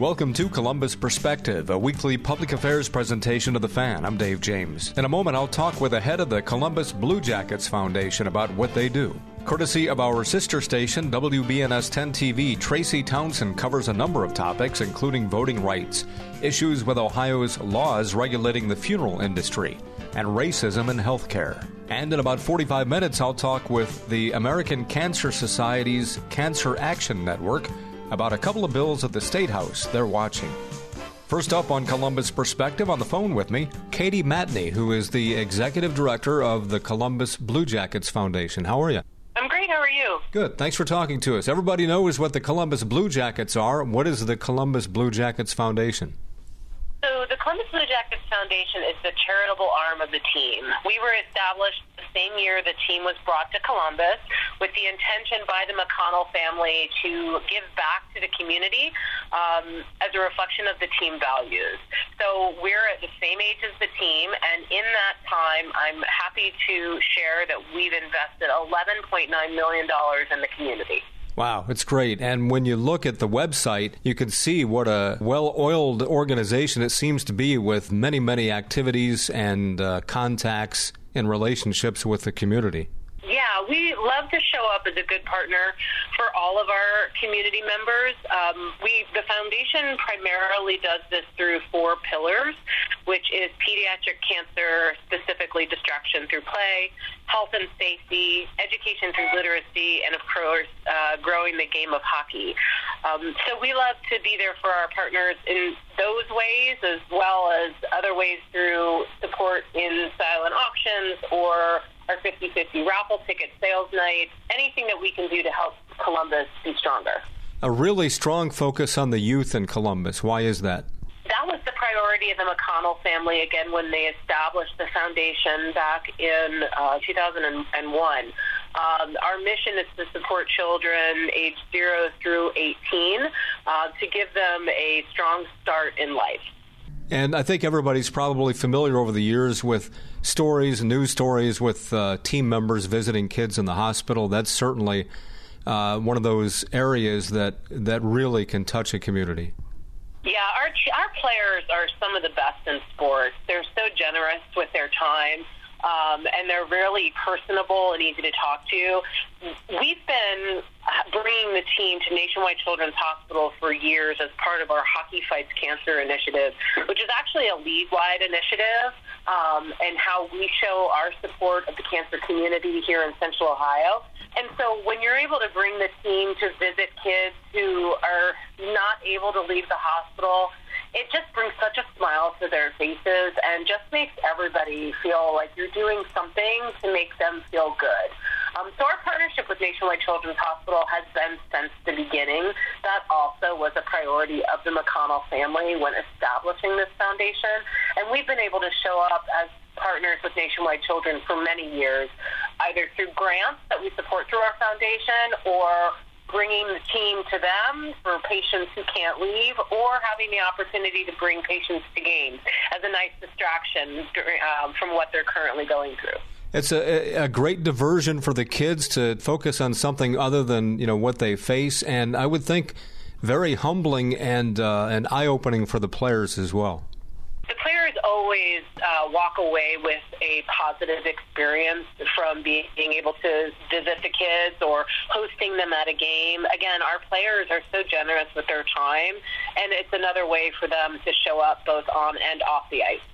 Welcome to Columbus Perspective, a weekly public affairs presentation of the fan. I'm Dave James. In a moment, I'll talk with the head of the Columbus Blue Jackets Foundation about what they do. Courtesy of our sister station, WBNS 10 TV, Tracy Townsend covers a number of topics, including voting rights, issues with Ohio's laws regulating the funeral industry, and racism in healthcare. And in about 45 minutes, I'll talk with the American Cancer Society's Cancer Action Network about a couple of bills at the State House they're watching. First up on Columbus Perspective on the phone with me, Katie Matney, who is the executive director of the Columbus Blue Jackets Foundation. How are you? I'm great. How are you? Good. Thanks for talking to us. Everybody knows what the Columbus Blue Jackets are. What is the Columbus Blue Jackets Foundation? So, the Columbus Blue Jackets Foundation is the charitable arm of the team. We were established same year the team was brought to Columbus with the intention by the McConnell family to give back to the community um, as a reflection of the team values. So, we're at the same age as the team, and in that time, I'm happy to share that we've invested $11.9 million in the community. Wow, it's great. And when you look at the website, you can see what a well oiled organization it seems to be with many, many activities and uh, contacts and relationships with the community. Yeah, we love to show up as a good partner for all of our community members. Um, we the foundation primarily does this through four pillars, which is pediatric cancer, specifically distraction through play, health and safety, education through literacy, and of course, uh, growing the game of hockey. Um, so we love to be there for our partners in those ways, as well as other ways through support in silent auctions or our 50-50 raffle ticket sales night, anything that we can do to help Columbus be stronger. A really strong focus on the youth in Columbus. Why is that? That was the priority of the McConnell family again when they established the foundation back in uh, 2001. Um, our mission is to support children aged 0 through 18 uh, to give them a strong start in life. And I think everybody's probably familiar over the years with stories, news stories with uh, team members visiting kids in the hospital. That's certainly uh, one of those areas that that really can touch a community. Yeah, our our players are some of the best in sports. They're so generous with their time um, and they're really personable and easy to talk to. We've been bringing the team to Nationwide Children's Hospital for years as part of our Hockey Fights Cancer initiative, which is actually a league-wide initiative, um, and how we show our support of the cancer community here in Central Ohio. And so when you're able to bring the team to visit kids who are not able to leave the hospital, it just brings such a smile to their faces and just makes everybody feel like you're doing something to make them feel good. Um, so our partnership with Nationwide Children's Hospital has been since the beginning. That also was a priority of the McConnell family when establishing this foundation. And we've been able to show up as partners with Nationwide Children for many years, either through grants that we support through our foundation or bringing the team to them for patients who can't leave or having the opportunity to bring patients to games as a nice distraction um, from what they're currently going through. It's a, a great diversion for the kids to focus on something other than you know what they face, and I would think very humbling and uh, and eye opening for the players as well always uh, walk away with a positive experience from being, being able to visit the kids or hosting them at a game. Again, our players are so generous with their time, and it's another way for them to show up both on and off the ice.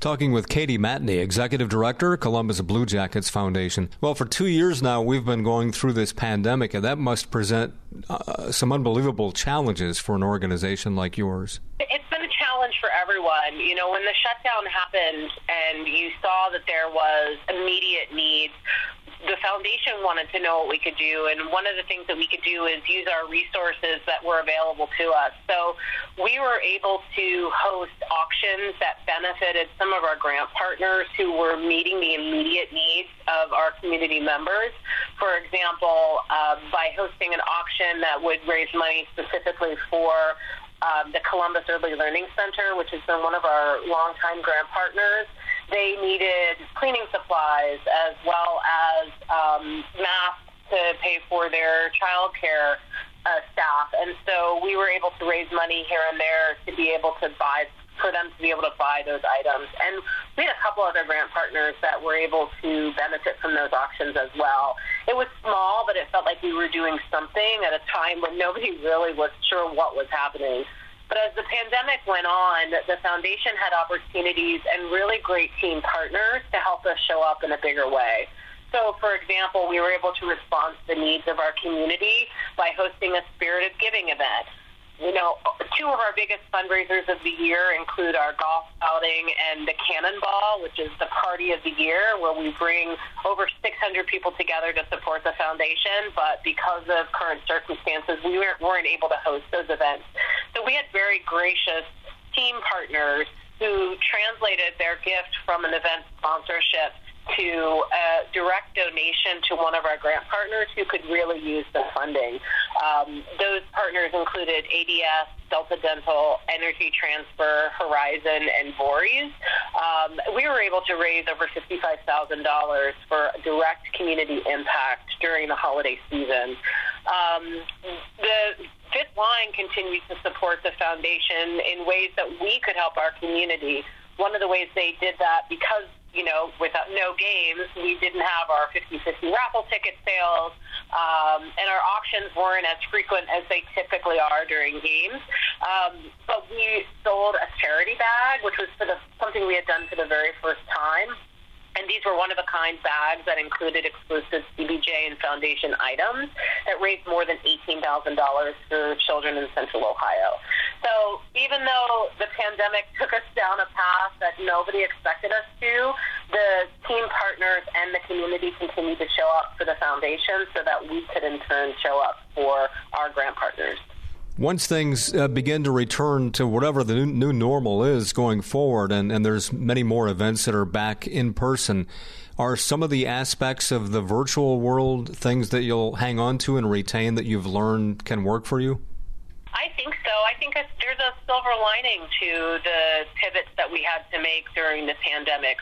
Talking with Katie Matney, Executive Director, Columbus Blue Jackets Foundation. Well, for two years now, we've been going through this pandemic, and that must present uh, some unbelievable challenges for an organization like yours. It's challenge for everyone. You know, when the shutdown happened and you saw that there was immediate needs the foundation wanted to know what we could do, and one of the things that we could do is use our resources that were available to us. So we were able to host auctions that benefited some of our grant partners who were meeting the immediate needs of our community members. For example, uh, by hosting an auction that would raise money specifically for um, the Columbus Early Learning Center, which has been one of our longtime grant partners they needed cleaning supplies as well as um, masks to pay for their child care. uh, staff, and so we were able to raise money here and there to be able to buy for them to be able to buy those items. And we had a couple other grant partners that were able to benefit from those auctions as well. It was small, but it felt like we were doing something at a time when nobody really was sure what was happening. But as the pandemic went on, the foundation had opportunities and really great team partners to help us show up in a bigger way. So, for example, we were able to respond to the needs of our community by hosting a Spirit of Giving event you know, two of our biggest fundraisers of the year include our golf outing and the Cannonball, which is the party of the year, where we bring over 600 people together to support the foundation. But because of current circumstances, we weren't, weren't able to host those events. So we had very gracious team partners who translated their gift from an event sponsorship to a direct donation to one of our grant partners who could really use the funding. Um, those partners included ADS, Delta Dental, Energy Transfer, Horizon, and Voorhees. Um, we were able to raise over $55,000 for direct community impact during the holiday season. Um, the Fifth Line continues to support the foundation in ways that we could help our community. One of the ways they did that because you know, without no games, we didn't have our 50-50 raffle ticket sales, um, and our auctions weren't as frequent as they typically are during games. Um, but we sold a charity bag, which was for the, something we had done for the very first time and these were one of a kind bags that included exclusive CBJ and foundation items that raised more than $18,000 for children in central Ohio. So even though the pandemic took us down a path that nobody expected us to, the team partners and the community continued to show up for the foundation so that we could in turn show up for our grant partners once things uh, begin to return to whatever the new, new normal is going forward, and, and there's many more events that are back in person, are some of the aspects of the virtual world things that you'll hang on to and retain that you've learned can work for you? I think so. I think there's a silver lining to the pivots that we had to make during the pandemic.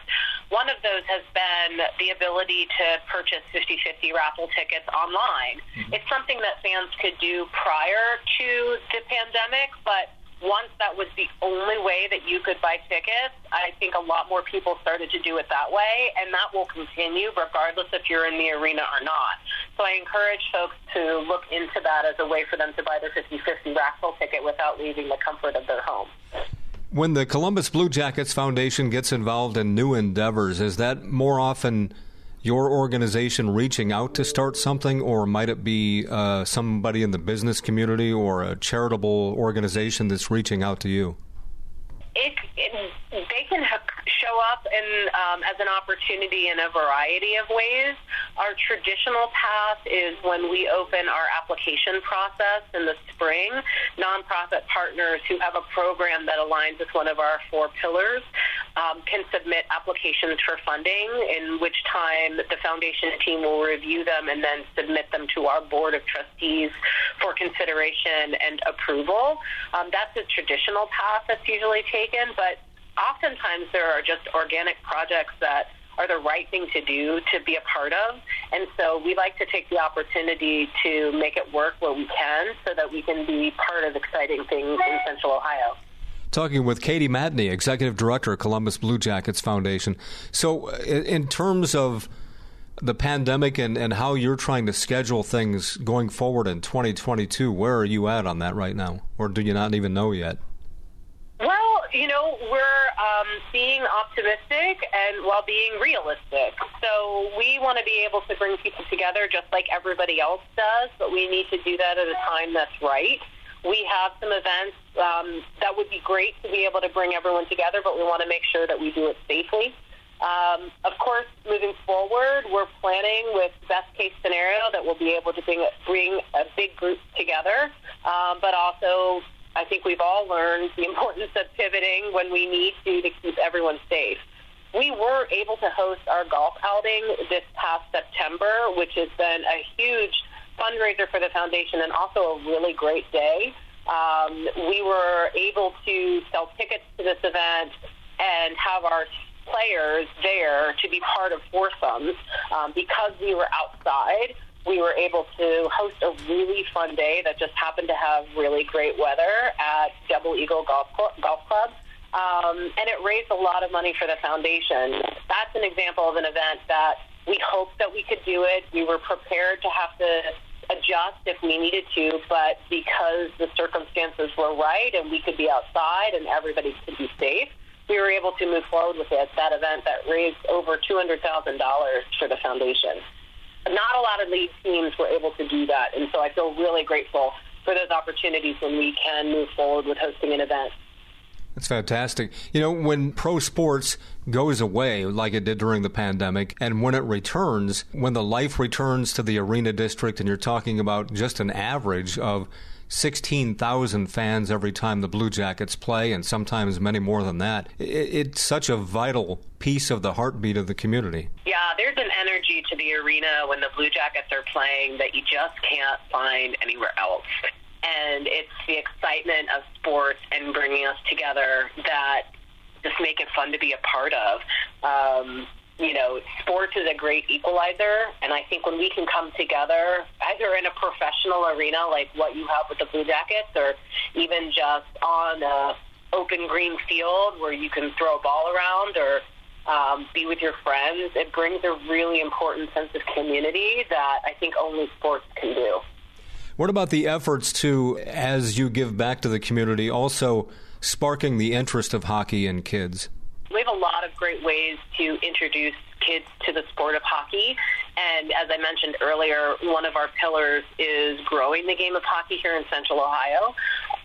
One of those has been the ability to purchase 50-50 raffle tickets online. Mm-hmm. It's something that fans could do prior to the pandemic, but once that was the only way that you could buy tickets, I think a lot more people started to do it that way, and that will continue regardless if you're in the arena or not. So I encourage folks to look into that as a way for them to buy their 50-50 raffle ticket without leaving the comfort of their home. When the Columbus Blue Jackets Foundation gets involved in new endeavors, is that more often your organization reaching out to start something, or might it be uh, somebody in the business community or a charitable organization that's reaching out to you? It, it, they can show up in, um, as an opportunity in a variety of ways. Our traditional path is when we open our application process in the spring. Nonprofit partners who have a program that aligns with one of our four pillars um, can submit applications for funding, in which time the foundation team will review them and then submit them to our board of trustees for consideration and approval. Um, that's a traditional path that's usually taken, but oftentimes there are just organic projects that are the right thing to do to be a part of. And so we like to take the opportunity to make it work where we can so that we can be part of exciting things in Central Ohio. Talking with Katie Matney, Executive Director of Columbus Blue Jackets Foundation. So, uh, in terms of the pandemic and, and how you're trying to schedule things going forward in 2022, where are you at on that right now? Or do you not even know yet? You know, we're um, being optimistic and while being realistic. So we want to be able to bring people together just like everybody else does, but we need to do that at a time that's right. We have some events um, that would be great to be able to bring everyone together, but we want to make sure that we do it safely. Um, of course, moving forward, we're planning with best case scenario that we'll be able to bring, bring a big group together, um, but also I think we've all learned the importance of pivoting when we need to to keep everyone safe. We were able to host our golf outing this past September, which has been a huge fundraiser for the foundation and also a really great day. Um, we were able to sell tickets to this event and have our players there to be part of foursomes um, because we were outside we were able to host a really fun day that just happened to have really great weather at Double Eagle Golf, Club. Um, and it raised a lot of money for the foundation. That's an example of an event that we hoped that we could do it. We were prepared to have to adjust if we needed to, but because the circumstances were right and we could be outside and everybody could be safe, we were able to move forward with it. That event that raised over $200,000 for the foundation. Not a lot of lead teams were able to do that, and so I feel really grateful for those opportunities when we can move forward with hosting an event. That's fantastic. You know, when pro sports goes away, like it did during the pandemic, and when it returns, when the life returns to the arena district, and you're talking about just an average of 16,000 fans every time the Blue Jackets play, and sometimes many more than that. it's such a vital piece of the heartbeat of the community. Yeah, there's an energy to the arena when the Blue Jackets are playing that you just can't find anywhere else and it's the excitement of sports and bringing us together that just make it fun to be a part of. Um, you know, sports is a great equalizer, and I think when we can come together, either in a professional arena like what you have with the Blue Jackets, or even just on a open green field where you can throw a ball around or um, be with your friends, it brings a really important sense of community that I think only sports can do. What about the efforts to, as you give back to the community, also sparking the interest of hockey in kids? We have a lot of great ways to introduce kids to the sport of hockey. And as I mentioned earlier, one of our pillars is growing the game of hockey here in Central Ohio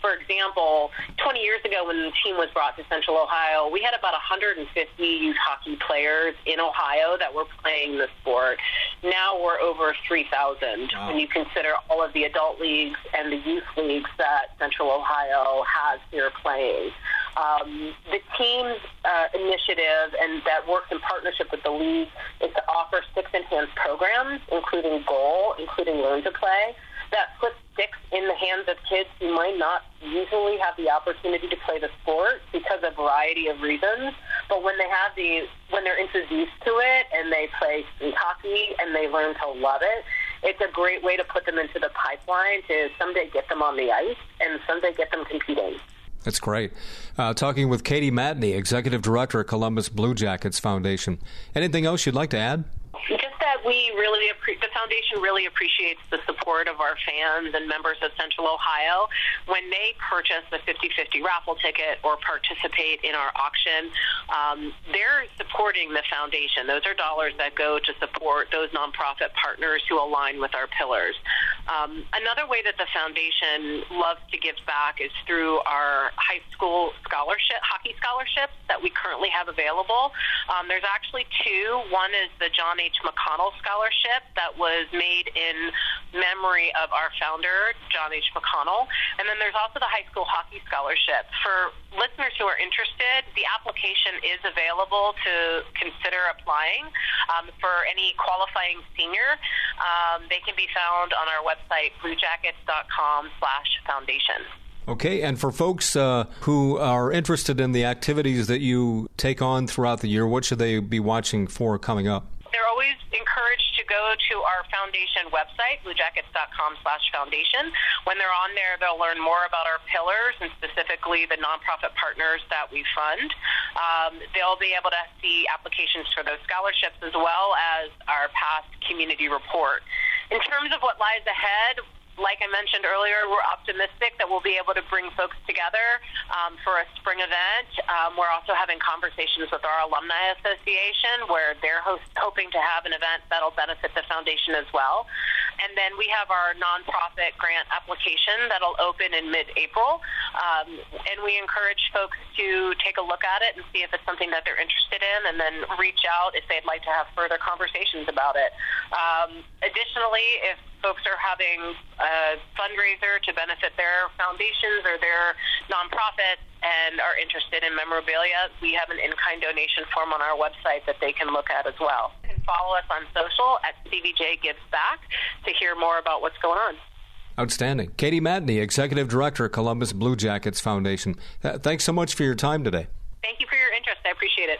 for example, 20 years ago when the team was brought to Central Ohio, we had about 150 youth hockey players in Ohio that were playing the sport. Now we're over 3,000 wow. when you consider all of the adult leagues and the youth leagues that Central Ohio has here playing. Um, the team's uh, initiative and that works in partnership with the league is to offer six enhanced programs, including goal, including learn to play that puts sticks in the hands of kids who might not usually have the opportunity to play the sport because of a variety of reasons. But when they have the when they're introduced to it and they play street hockey and they learn to love it, it's a great way to put them into the pipeline to someday get them on the ice and someday get them competing. That's great. Uh, talking with Katie Matney, Executive Director of Columbus Blue Jackets Foundation. Anything else you'd like to add? We really the foundation really appreciates the support of our fans and members of Central Ohio when they purchase a 50-50 raffle ticket or participate in our auction. Um, they're supporting the foundation. Those are dollars that go to support those nonprofit partners who align with our pillars. Um, another way that the foundation loves to give back is through our high school scholarship, hockey scholarships that we currently have available. Um, there's actually two. One is the John H. McConnell Scholarship that was made in memory of our founder, John H. McConnell. And then there's also the High School Hockey Scholarship. For listeners who are interested, the application is available to consider applying um, for any qualifying senior. Um, they can be found on our website, bluejackets.com slash foundation. Okay, and for folks uh, who are interested in the activities that you take on throughout the year, what should they be watching for coming up? They're always encouraged to go to our foundation website, bluejackets.com slash foundation. When they're on there, they'll learn more about our pillars and specifically the nonprofit partners that we fund. Um, they'll be able to see applications for those scholarships as well as our past community report. In terms of what lies ahead, like I mentioned earlier, we're optimistic that we'll be able to bring folks together um, for a spring event. Um, we're also having conversations with our alumni association where they're host- hoping to have an event that'll benefit the foundation as well. And then we have our nonprofit grant application that'll open in mid-April, um, and we encourage folks to take a look at it and see if it's something that they're interested in, and then reach out if they'd like to have further conversations about it. Um, additionally, if folks are having a fundraiser to benefit their foundations or their nonprofits and are interested in memorabilia, we have an in-kind donation form on our website that they can look at as well. You can follow us on social at CBJ Gives Back to hear more about what's going on. Outstanding. Katie Matney, Executive Director, Columbus Blue Jackets Foundation. Uh, thanks so much for your time today. Thank you for your interest. I appreciate it.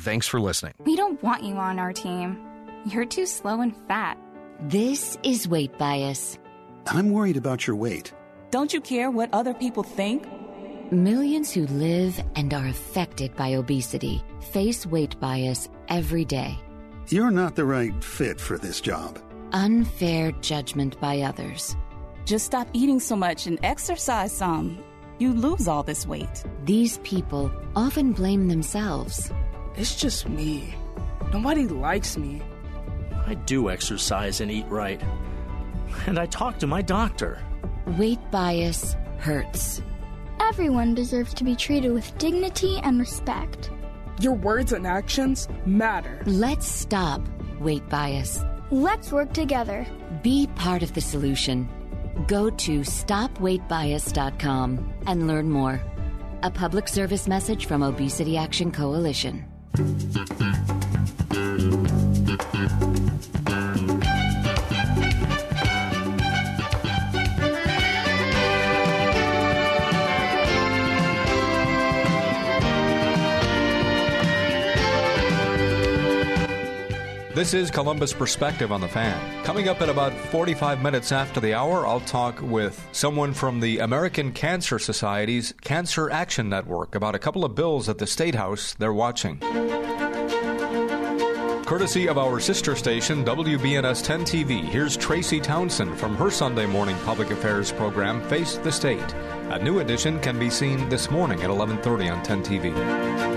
thanks for listening. We don't want you on our team. You're too slow and fat. This is weight bias. I'm worried about your weight. Don't you care what other people think? Millions who live and are affected by obesity face weight bias every day. You're not the right fit for this job. Unfair judgment by others. Just stop eating so much and exercise some. You lose all this weight. These people often blame themselves. It's just me. Nobody likes me. I do exercise and eat right. And I talk to my doctor. Weight bias hurts. Everyone deserves to be treated with dignity and respect. Your words and actions matter. Let's stop weight bias. Let's work together. Be part of the solution. Go to stopweightbias.com and learn more. A public service message from Obesity Action Coalition. Müzik This is Columbus Perspective on the Fan. Coming up at about 45 minutes after the hour, I'll talk with someone from the American Cancer Society's Cancer Action Network about a couple of bills at the State House they're watching. Courtesy of our sister station, WBNS 10 TV, here's Tracy Townsend from her Sunday morning public affairs program, Face the State. A new edition can be seen this morning at 11:30 on 10 TV.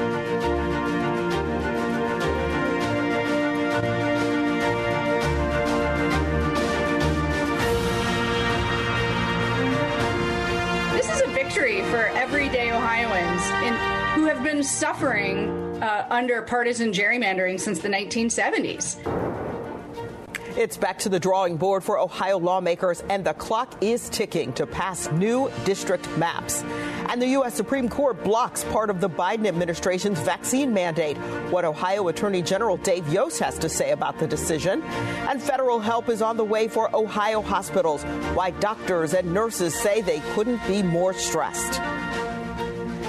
Been suffering uh, under partisan gerrymandering since the 1970s. It's back to the drawing board for Ohio lawmakers, and the clock is ticking to pass new district maps. And the U.S. Supreme Court blocks part of the Biden administration's vaccine mandate. What Ohio Attorney General Dave Yost has to say about the decision. And federal help is on the way for Ohio hospitals. Why doctors and nurses say they couldn't be more stressed.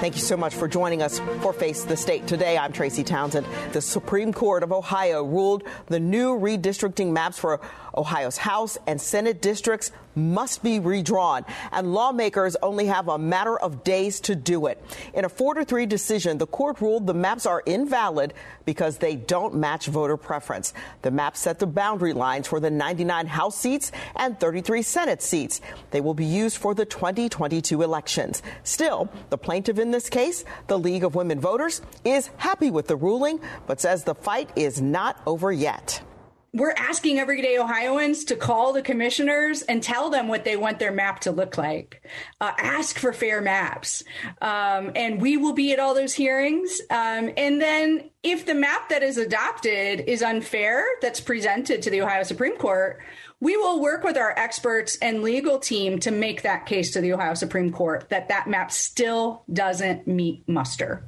Thank you so much for joining us for Face the State. Today, I'm Tracy Townsend. The Supreme Court of Ohio ruled the new redistricting maps for Ohio's House and Senate districts must be redrawn, and lawmakers only have a matter of days to do it. In a 4 to 3 decision, the court ruled the maps are invalid because they don't match voter preference. The maps set the boundary lines for the 99 House seats and 33 Senate seats. They will be used for the 2022 elections. Still, the plaintiff in this case, the League of Women Voters, is happy with the ruling, but says the fight is not over yet we're asking everyday Ohioans to call the commissioners and tell them what they want their map to look like. Uh, ask for fair maps. Um, and we will be at all those hearings. Um, and then if the map that is adopted is unfair, that's presented to the Ohio Supreme Court, we will work with our experts and legal team to make that case to the Ohio Supreme Court that that map still doesn't meet muster.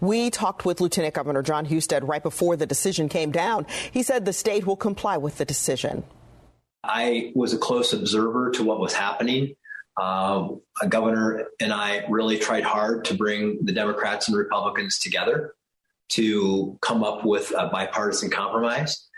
We talked with Lieutenant Governor John Husted right before the decision came down. He said the state will comply with the decision. I was a close observer to what was happening. Uh, governor and I really tried hard to bring the Democrats and Republicans together to come up with a bipartisan compromise.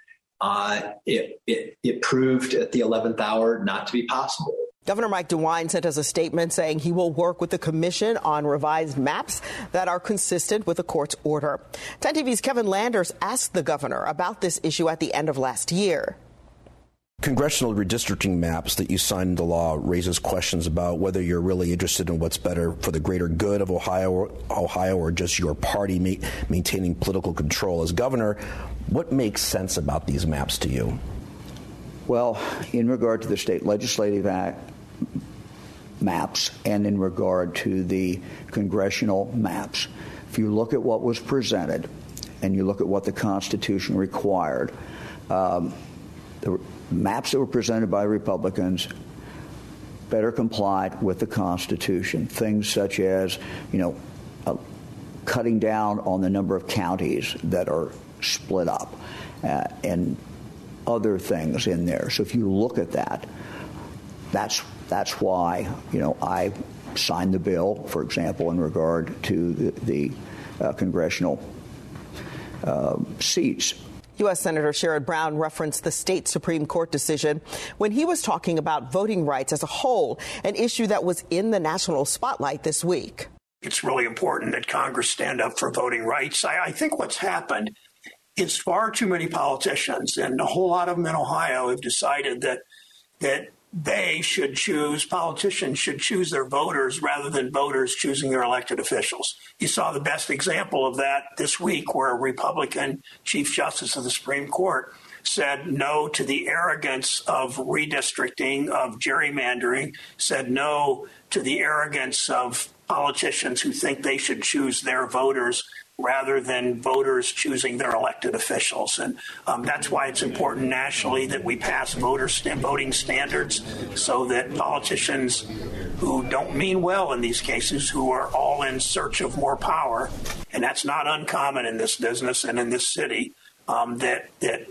Uh, it, it, it proved at the 11th hour not to be possible. Governor Mike DeWine sent us a statement saying he will work with the commission on revised maps that are consistent with the court's order. 10 TV's Kevin Landers asked the governor about this issue at the end of last year. Congressional redistricting maps that you signed into law raises questions about whether you're really interested in what's better for the greater good of Ohio, Ohio or just your party ma- maintaining political control. As governor, what makes sense about these maps to you? Well, in regard to the state legislative act, maps and in regard to the congressional maps. If you look at what was presented, and you look at what the Constitution required, um, the maps that were presented by Republicans better complied with the Constitution. Things such as, you know, uh, cutting down on the number of counties that are split up uh, and other things in there. So if you look at that, that's that's why you know I signed the bill, for example, in regard to the, the uh, congressional uh, seats. U.S. Senator Sherrod Brown referenced the state Supreme Court decision when he was talking about voting rights as a whole, an issue that was in the national spotlight this week. It's really important that Congress stand up for voting rights. I, I think what's happened is far too many politicians, and a whole lot of them in Ohio have decided that that they should choose, politicians should choose their voters rather than voters choosing their elected officials. You saw the best example of that this week, where a Republican Chief Justice of the Supreme Court said no to the arrogance of redistricting, of gerrymandering, said no to the arrogance of politicians who think they should choose their voters rather than voters choosing their elected officials. And um, that's why it's important nationally that we pass voter st- voting standards so that politicians who don't mean well in these cases, who are all in search of more power, and that's not uncommon in this business and in this city, um, that that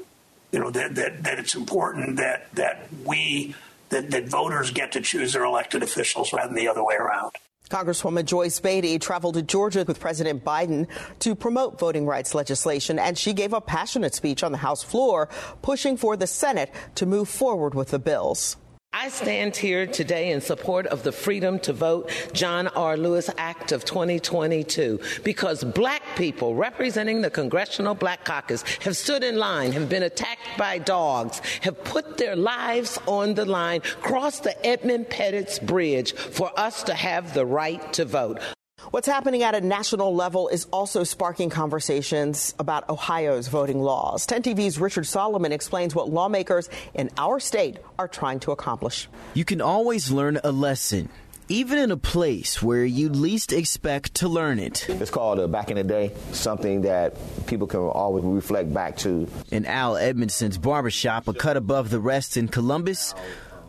you know that, that that it's important that that we that, that voters get to choose their elected officials rather than the other way around. Congresswoman Joyce Beatty traveled to Georgia with President Biden to promote voting rights legislation, and she gave a passionate speech on the House floor, pushing for the Senate to move forward with the bills. I stand here today in support of the Freedom to Vote John R. Lewis Act of 2022 because black people representing the Congressional Black Caucus have stood in line, have been attacked by dogs, have put their lives on the line, crossed the Edmund Pettus Bridge for us to have the right to vote. What's happening at a national level is also sparking conversations about Ohio's voting laws. 10 TV's Richard Solomon explains what lawmakers in our state are trying to accomplish. You can always learn a lesson even in a place where you least expect to learn it. It's called uh, back in the day, something that people can always reflect back to. In Al Edmondson's barbershop, a cut above the rest in Columbus,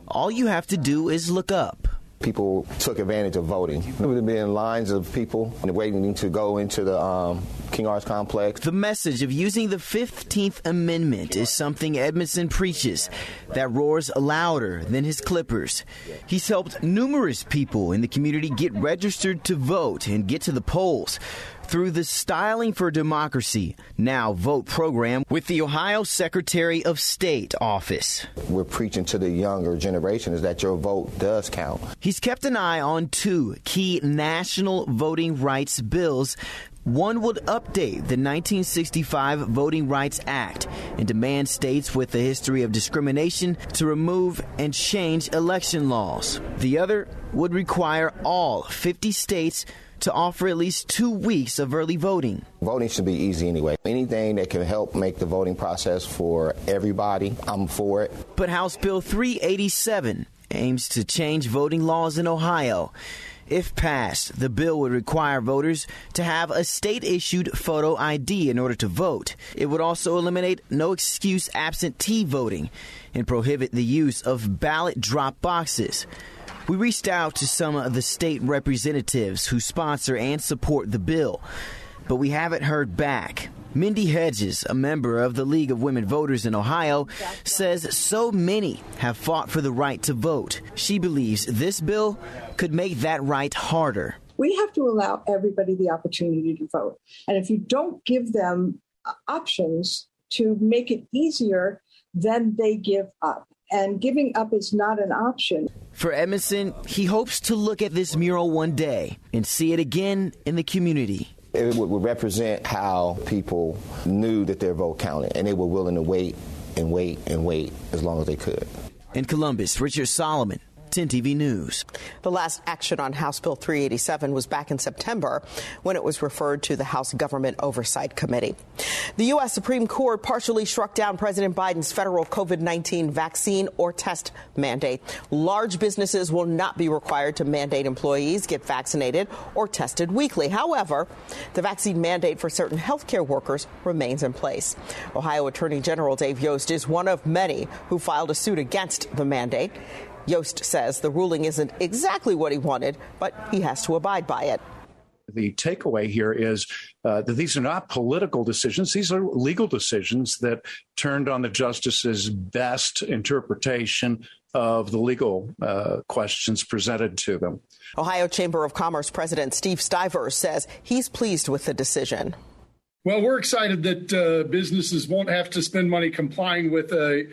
all you have to do is look up people took advantage of voting. There would have been lines of people waiting to go into the um, King Arts complex. The message of using the 15th Amendment is something Edmondson preaches that roars louder than his clippers. He's helped numerous people in the community get registered to vote and get to the polls through the Styling for Democracy Now Vote program with the Ohio Secretary of State office. We're preaching to the younger generation is that your vote does count. He's kept an eye on two key national voting rights bills one would update the 1965 Voting Rights Act and demand states with a history of discrimination to remove and change election laws. The other would require all 50 states to offer at least two weeks of early voting. Voting should be easy anyway. Anything that can help make the voting process for everybody, I'm for it. But House Bill 387 aims to change voting laws in Ohio. If passed, the bill would require voters to have a state issued photo ID in order to vote. It would also eliminate no excuse absentee voting and prohibit the use of ballot drop boxes. We reached out to some of the state representatives who sponsor and support the bill, but we haven't heard back. Mindy Hedges, a member of the League of Women Voters in Ohio, says so many have fought for the right to vote. She believes this bill could make that right harder. We have to allow everybody the opportunity to vote. And if you don't give them uh, options to make it easier, then they give up and giving up is not an option. For Edmondson, he hopes to look at this mural one day and see it again in the community. It would represent how people knew that their vote counted and they were willing to wait and wait and wait as long as they could. In Columbus, Richard Solomon, 10 TV News. The last action on House Bill 387 was back in September when it was referred to the House Government Oversight Committee. The U.S. Supreme Court partially struck down President Biden's federal COVID 19 vaccine or test mandate. Large businesses will not be required to mandate employees get vaccinated or tested weekly. However, the vaccine mandate for certain healthcare workers remains in place. Ohio Attorney General Dave Yost is one of many who filed a suit against the mandate. Yost says the ruling isn't exactly what he wanted, but he has to abide by it. The takeaway here is uh, that these are not political decisions. These are legal decisions that turned on the justice's best interpretation of the legal uh, questions presented to them. Ohio Chamber of Commerce President Steve Stivers says he's pleased with the decision. Well, we're excited that uh, businesses won't have to spend money complying with a,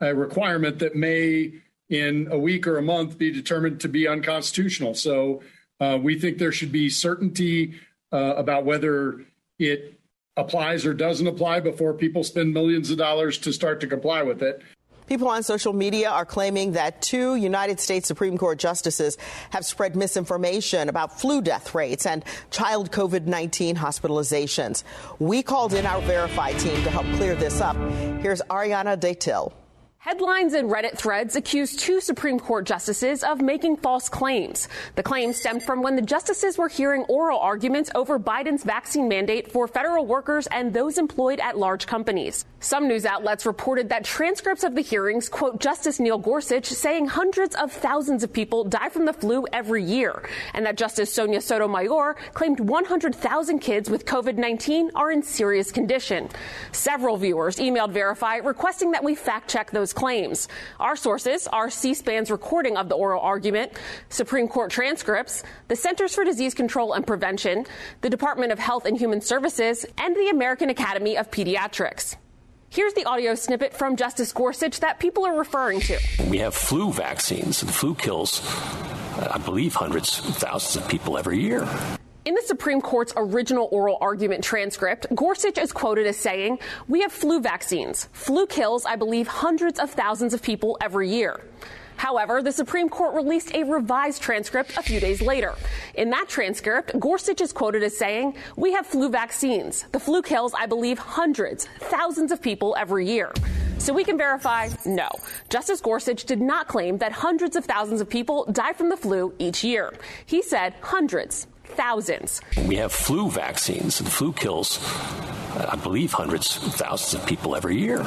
a requirement that may in a week or a month be determined to be unconstitutional. So uh, we think there should be certainty uh, about whether it applies or doesn't apply before people spend millions of dollars to start to comply with it. People on social media are claiming that two United States Supreme Court justices have spread misinformation about flu death rates and child COVID 19 hospitalizations. We called in our Verify team to help clear this up. Here's Ariana Datil. Headlines and Reddit threads accuse two Supreme Court justices of making false claims. The claims stemmed from when the justices were hearing oral arguments over Biden's vaccine mandate for federal workers and those employed at large companies. Some news outlets reported that transcripts of the hearings quote Justice Neil Gorsuch saying hundreds of thousands of people die from the flu every year, and that Justice Sonia Sotomayor claimed 100,000 kids with COVID 19 are in serious condition. Several viewers emailed Verify requesting that we fact check those those claims. Our sources are C SPAN's recording of the oral argument, Supreme Court transcripts, the Centers for Disease Control and Prevention, the Department of Health and Human Services, and the American Academy of Pediatrics. Here's the audio snippet from Justice Gorsuch that people are referring to. We have flu vaccines, and flu kills, uh, I believe, hundreds of thousands of people every year. In the Supreme Court's original oral argument transcript, Gorsuch is quoted as saying, We have flu vaccines. Flu kills, I believe, hundreds of thousands of people every year. However, the Supreme Court released a revised transcript a few days later. In that transcript, Gorsuch is quoted as saying, We have flu vaccines. The flu kills, I believe, hundreds, thousands of people every year. So we can verify no. Justice Gorsuch did not claim that hundreds of thousands of people die from the flu each year. He said hundreds, thousands. We have flu vaccines, and flu kills, I believe, hundreds of thousands of people every year.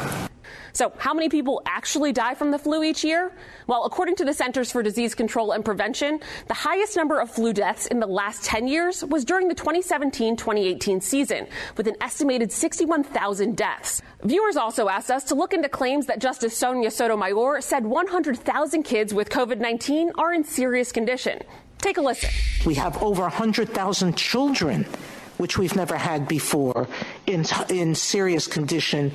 So, how many people actually die from the flu each year? Well, according to the Centers for Disease Control and Prevention, the highest number of flu deaths in the last 10 years was during the 2017 2018 season, with an estimated 61,000 deaths. Viewers also asked us to look into claims that Justice Sonia Sotomayor said 100,000 kids with COVID 19 are in serious condition. Take a listen. We have over 100,000 children which we've never had before, in, in serious condition,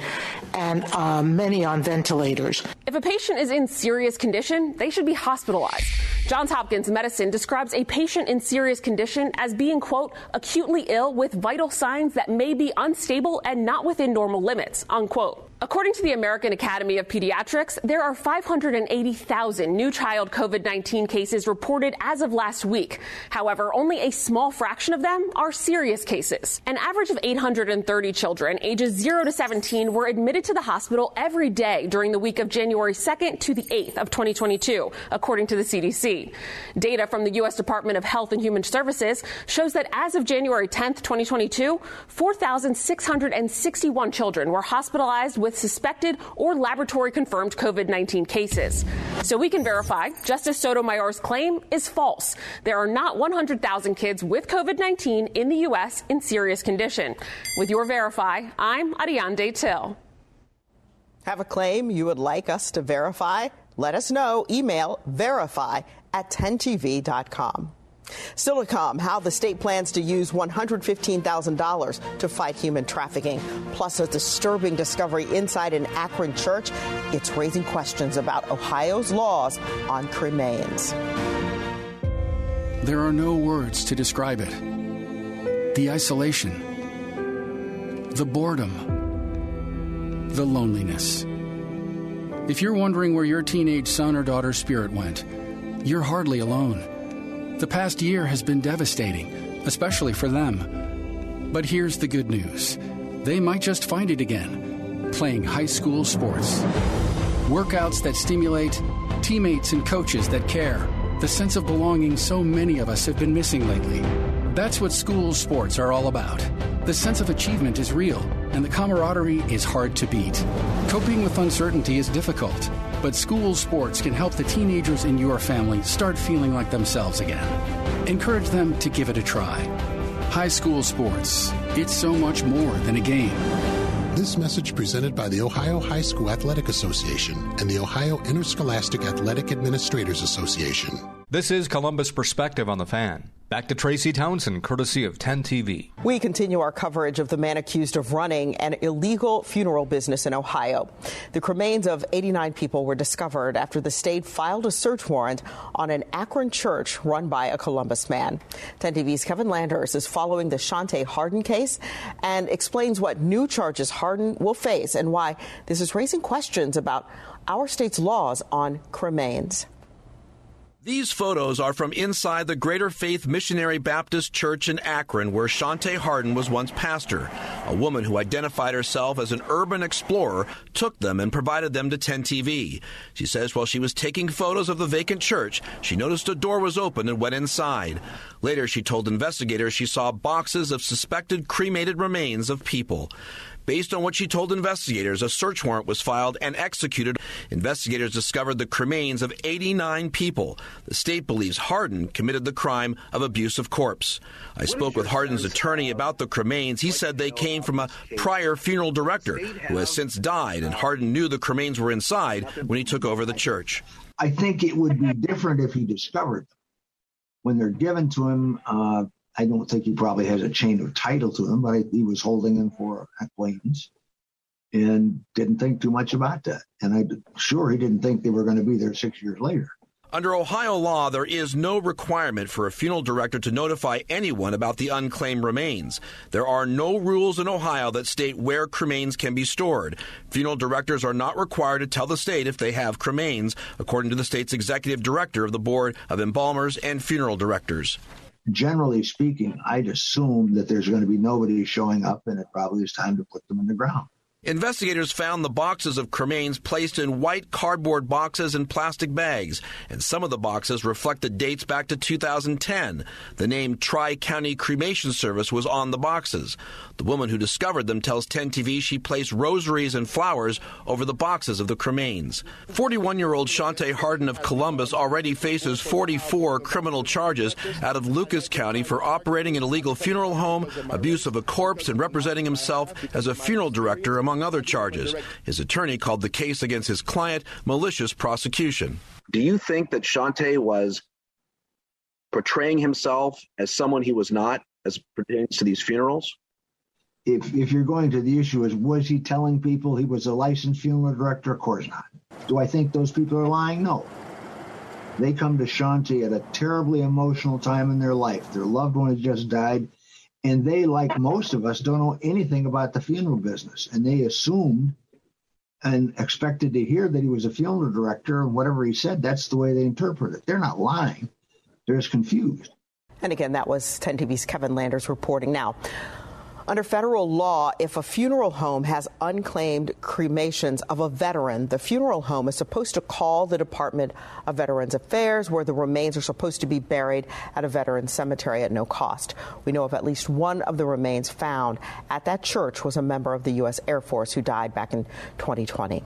and uh, many on ventilators. If a patient is in serious condition, they should be hospitalized. Johns Hopkins Medicine describes a patient in serious condition as being, quote, acutely ill with vital signs that may be unstable and not within normal limits, unquote. According to the American Academy of Pediatrics, there are 580,000 new child COVID 19 cases reported as of last week. However, only a small fraction of them are serious cases. An average of 830 children ages 0 to 17 were admitted to the hospital every day during the week of January 2nd to the 8th of 2022, according to the CDC. Data from the U.S. Department of Health and Human Services shows that as of January 10th, 2022, 4,661 children were hospitalized with with suspected or laboratory confirmed COVID 19 cases. So we can verify Justice Sotomayor's claim is false. There are not 100,000 kids with COVID 19 in the U.S. in serious condition. With your Verify, I'm Ariane Till. Have a claim you would like us to verify? Let us know. Email verify at 10tv.com. Come, how the state plans to use $115,000 to fight human trafficking, plus a disturbing discovery inside an Akron church. It's raising questions about Ohio's laws on cremains. There are no words to describe it. The isolation, the boredom, the loneliness. If you're wondering where your teenage son or daughter's spirit went, you're hardly alone. The past year has been devastating, especially for them. But here's the good news they might just find it again playing high school sports. Workouts that stimulate, teammates and coaches that care, the sense of belonging so many of us have been missing lately. That's what school sports are all about. The sense of achievement is real, and the camaraderie is hard to beat. Coping with uncertainty is difficult, but school sports can help the teenagers in your family start feeling like themselves again. Encourage them to give it a try. High school sports, it's so much more than a game. This message presented by the Ohio High School Athletic Association and the Ohio Interscholastic Athletic Administrators Association. This is Columbus Perspective on the Fan. Back to Tracy Townsend, courtesy of 10 TV. We continue our coverage of the man accused of running an illegal funeral business in Ohio. The remains of 89 people were discovered after the state filed a search warrant on an Akron church run by a Columbus man. 10 TV's Kevin Landers is following the Shante Hardin case and explains what new charges Hardin will face and why this is raising questions about our state's laws on cremains. These photos are from inside the Greater Faith Missionary Baptist Church in Akron, where Shante Hardin was once pastor. A woman who identified herself as an urban explorer took them and provided them to 10 TV. She says while she was taking photos of the vacant church, she noticed a door was open and went inside. Later, she told investigators she saw boxes of suspected cremated remains of people. Based on what she told investigators, a search warrant was filed and executed. Investigators discovered the cremains of 89 people. The state believes Hardin committed the crime of abuse of corpse. I spoke with Hardin's attorney about the cremains. He said they came from a prior funeral director who has since died, and Hardin knew the cremains were inside when he took over the church. I think it would be different if he discovered them. When they're given to him, uh, I don't think he probably has a chain of title to him, but he was holding them for acquaintance and didn't think too much about that. And I'm sure he didn't think they were going to be there six years later. Under Ohio law, there is no requirement for a funeral director to notify anyone about the unclaimed remains. There are no rules in Ohio that state where cremains can be stored. Funeral directors are not required to tell the state if they have cremains, according to the state's executive director of the Board of Embalmers and Funeral Directors generally speaking, I'd assume that there's going to be nobody showing up and it probably is time to put them in the ground. Investigators found the boxes of cremains placed in white cardboard boxes and plastic bags, and some of the boxes reflected dates back to 2010. The name Tri County Cremation Service was on the boxes. The woman who discovered them tells 10 TV she placed rosaries and flowers over the boxes of the cremains. 41 year old Shante Hardin of Columbus already faces 44 criminal charges out of Lucas County for operating an illegal funeral home, abuse of a corpse, and representing himself as a funeral director among other charges. His attorney called the case against his client malicious prosecution. Do you think that Shante was portraying himself as someone he was not as pertains to these funerals? If, if you're going to the issue is was he telling people he was a licensed funeral director? Of course not. Do I think those people are lying? No. They come to Shante at a terribly emotional time in their life. Their loved one has just died and they, like most of us, don't know anything about the funeral business. And they assumed and expected to hear that he was a funeral director, and whatever he said, that's the way they interpret it. They're not lying, they're just confused. And again, that was 10 TV's Kevin Landers reporting now. Under federal law, if a funeral home has unclaimed cremations of a veteran, the funeral home is supposed to call the Department of Veterans Affairs, where the remains are supposed to be buried at a veteran cemetery at no cost. We know of at least one of the remains found at that church was a member of the U.S. Air Force who died back in 2020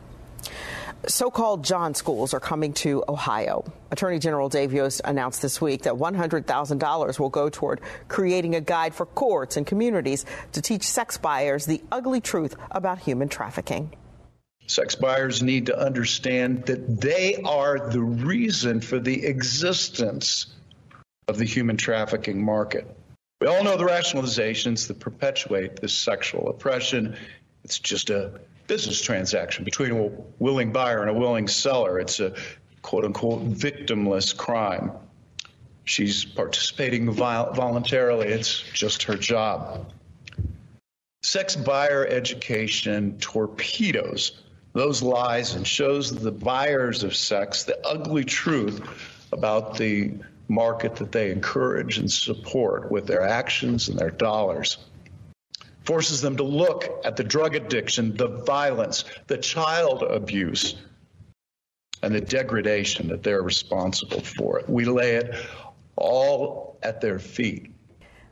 so called John schools are coming to Ohio. Attorney General Dave Yost announced this week that $100,000 will go toward creating a guide for courts and communities to teach sex buyers the ugly truth about human trafficking. Sex buyers need to understand that they are the reason for the existence of the human trafficking market. We all know the rationalizations that perpetuate this sexual oppression. It's just a business transaction between a willing buyer and a willing seller. It's a quote unquote victimless crime. She's participating voluntarily, it's just her job. Sex buyer education torpedoes those lies and shows the buyers of sex the ugly truth about the market that they encourage and support with their actions and their dollars. Forces them to look at the drug addiction, the violence, the child abuse, and the degradation that they're responsible for. We lay it all at their feet.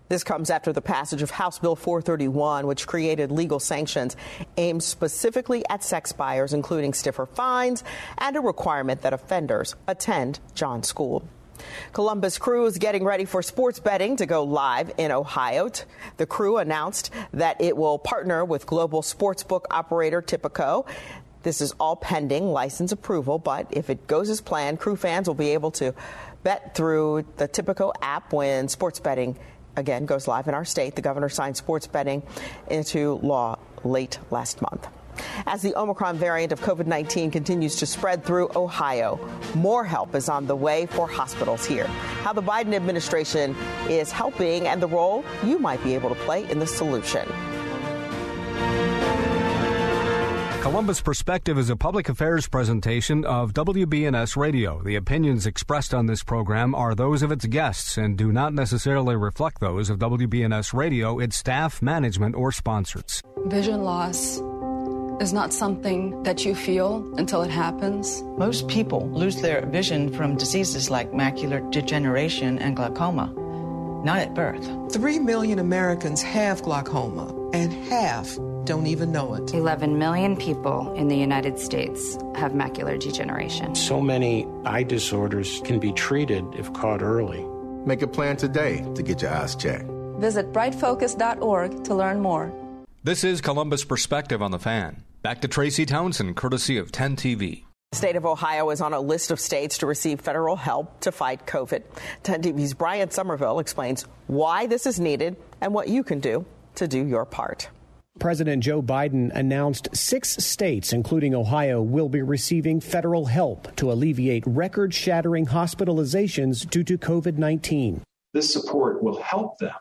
This comes after the passage of House Bill 431, which created legal sanctions aimed specifically at sex buyers, including stiffer fines and a requirement that offenders attend John School. Columbus Crew is getting ready for sports betting to go live in Ohio. The crew announced that it will partner with global sportsbook operator Tipico. This is all pending license approval, but if it goes as planned, crew fans will be able to bet through the Tipico app when sports betting again goes live in our state. The governor signed sports betting into law late last month. As the Omicron variant of COVID 19 continues to spread through Ohio, more help is on the way for hospitals here. How the Biden administration is helping and the role you might be able to play in the solution. Columbus Perspective is a public affairs presentation of WBNS Radio. The opinions expressed on this program are those of its guests and do not necessarily reflect those of WBNS Radio, its staff, management, or sponsors. Vision loss is not something that you feel until it happens. Most people lose their vision from diseases like macular degeneration and glaucoma, not at birth. Three million Americans have glaucoma, and half don't even know it. 11 million people in the United States have macular degeneration. So many eye disorders can be treated if caught early. Make a plan today to get your eyes checked. Visit brightfocus.org to learn more. This is Columbus Perspective on the Fan. Back to Tracy Townsend, courtesy of 10 TV. The state of Ohio is on a list of states to receive federal help to fight COVID. 10 TV's Brian Somerville explains why this is needed and what you can do to do your part. President Joe Biden announced six states, including Ohio, will be receiving federal help to alleviate record shattering hospitalizations due to COVID 19. This support will help them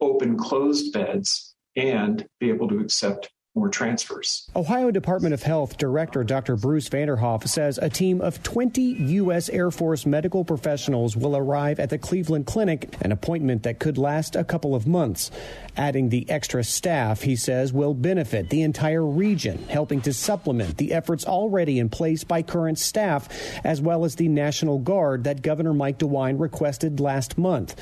open closed beds and be able to accept more transfers. Ohio Department of Health Director Dr. Bruce Vanderhoff says a team of 20 U.S. Air Force medical professionals will arrive at the Cleveland Clinic, an appointment that could last a couple of months. Adding the extra staff, he says, will benefit the entire region, helping to supplement the efforts already in place by current staff, as well as the National Guard that Governor Mike DeWine requested last month.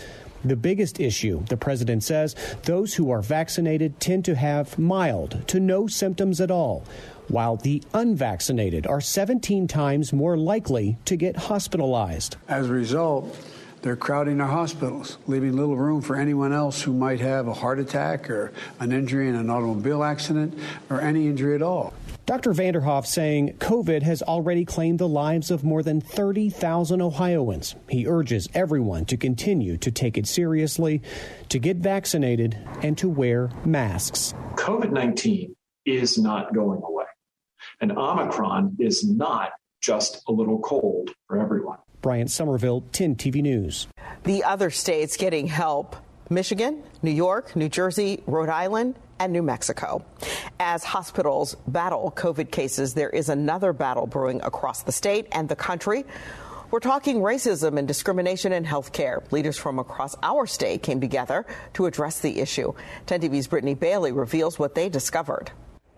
The biggest issue, the president says, those who are vaccinated tend to have mild to no symptoms at all, while the unvaccinated are 17 times more likely to get hospitalized. As a result, they're crowding our hospitals, leaving little room for anyone else who might have a heart attack or an injury in an automobile accident or any injury at all. Dr. Vanderhoff saying COVID has already claimed the lives of more than 30,000 Ohioans. He urges everyone to continue to take it seriously, to get vaccinated, and to wear masks. COVID 19 is not going away, and Omicron is not just a little cold for everyone. Brian Somerville, 10 TV News. The other states getting help Michigan, New York, New Jersey, Rhode Island, and New Mexico. As hospitals battle COVID cases, there is another battle brewing across the state and the country. We're talking racism and discrimination in healthcare. Leaders from across our state came together to address the issue. 10 TV's Brittany Bailey reveals what they discovered.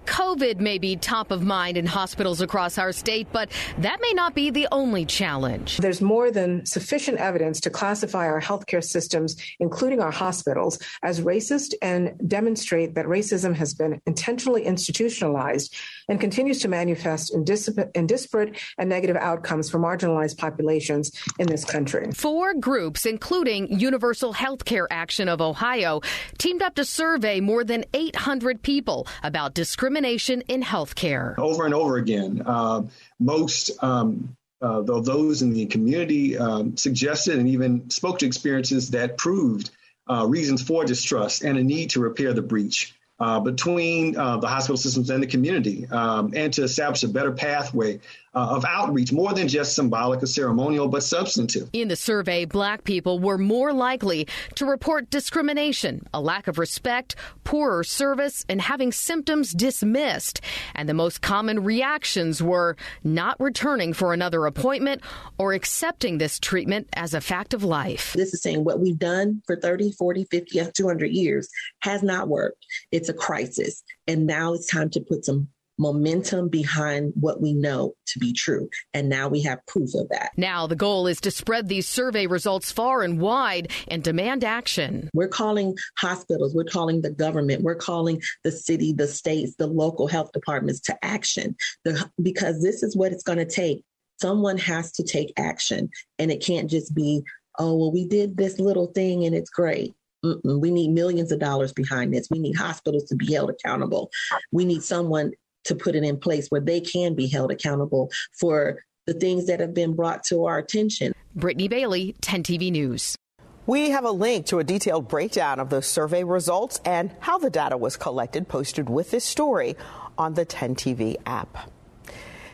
COVID may be top of mind in hospitals across our state, but that may not be the only challenge. There's more than sufficient evidence to classify our healthcare systems, including our hospitals, as racist and demonstrate that racism has been intentionally institutionalized and continues to manifest in, dis- in disparate and negative outcomes for marginalized populations in this country. Four groups, including Universal Healthcare Action of Ohio, teamed up to survey more than 800 people about discrimination discrimination in healthcare. Over and over again, uh, most um, uh, those in the community um, suggested and even spoke to experiences that proved uh, reasons for distrust and a need to repair the breach. Uh, between uh, the hospital systems and the community, um, and to establish a better pathway uh, of outreach, more than just symbolic or ceremonial, but substantive. In the survey, black people were more likely to report discrimination, a lack of respect, poorer service, and having symptoms dismissed. And the most common reactions were not returning for another appointment or accepting this treatment as a fact of life. This is saying what we've done for 30, 40, 50, 200 years has not worked. It's a crisis. And now it's time to put some momentum behind what we know to be true. And now we have proof of that. Now the goal is to spread these survey results far and wide and demand action. We're calling hospitals, we're calling the government, we're calling the city, the states, the local health departments to action the, because this is what it's going to take. Someone has to take action, and it can't just be, oh, well, we did this little thing and it's great. Mm-mm. We need millions of dollars behind this. We need hospitals to be held accountable. We need someone to put it in place where they can be held accountable for the things that have been brought to our attention. Brittany Bailey, 10 TV News. We have a link to a detailed breakdown of those survey results and how the data was collected posted with this story on the 10 TV app.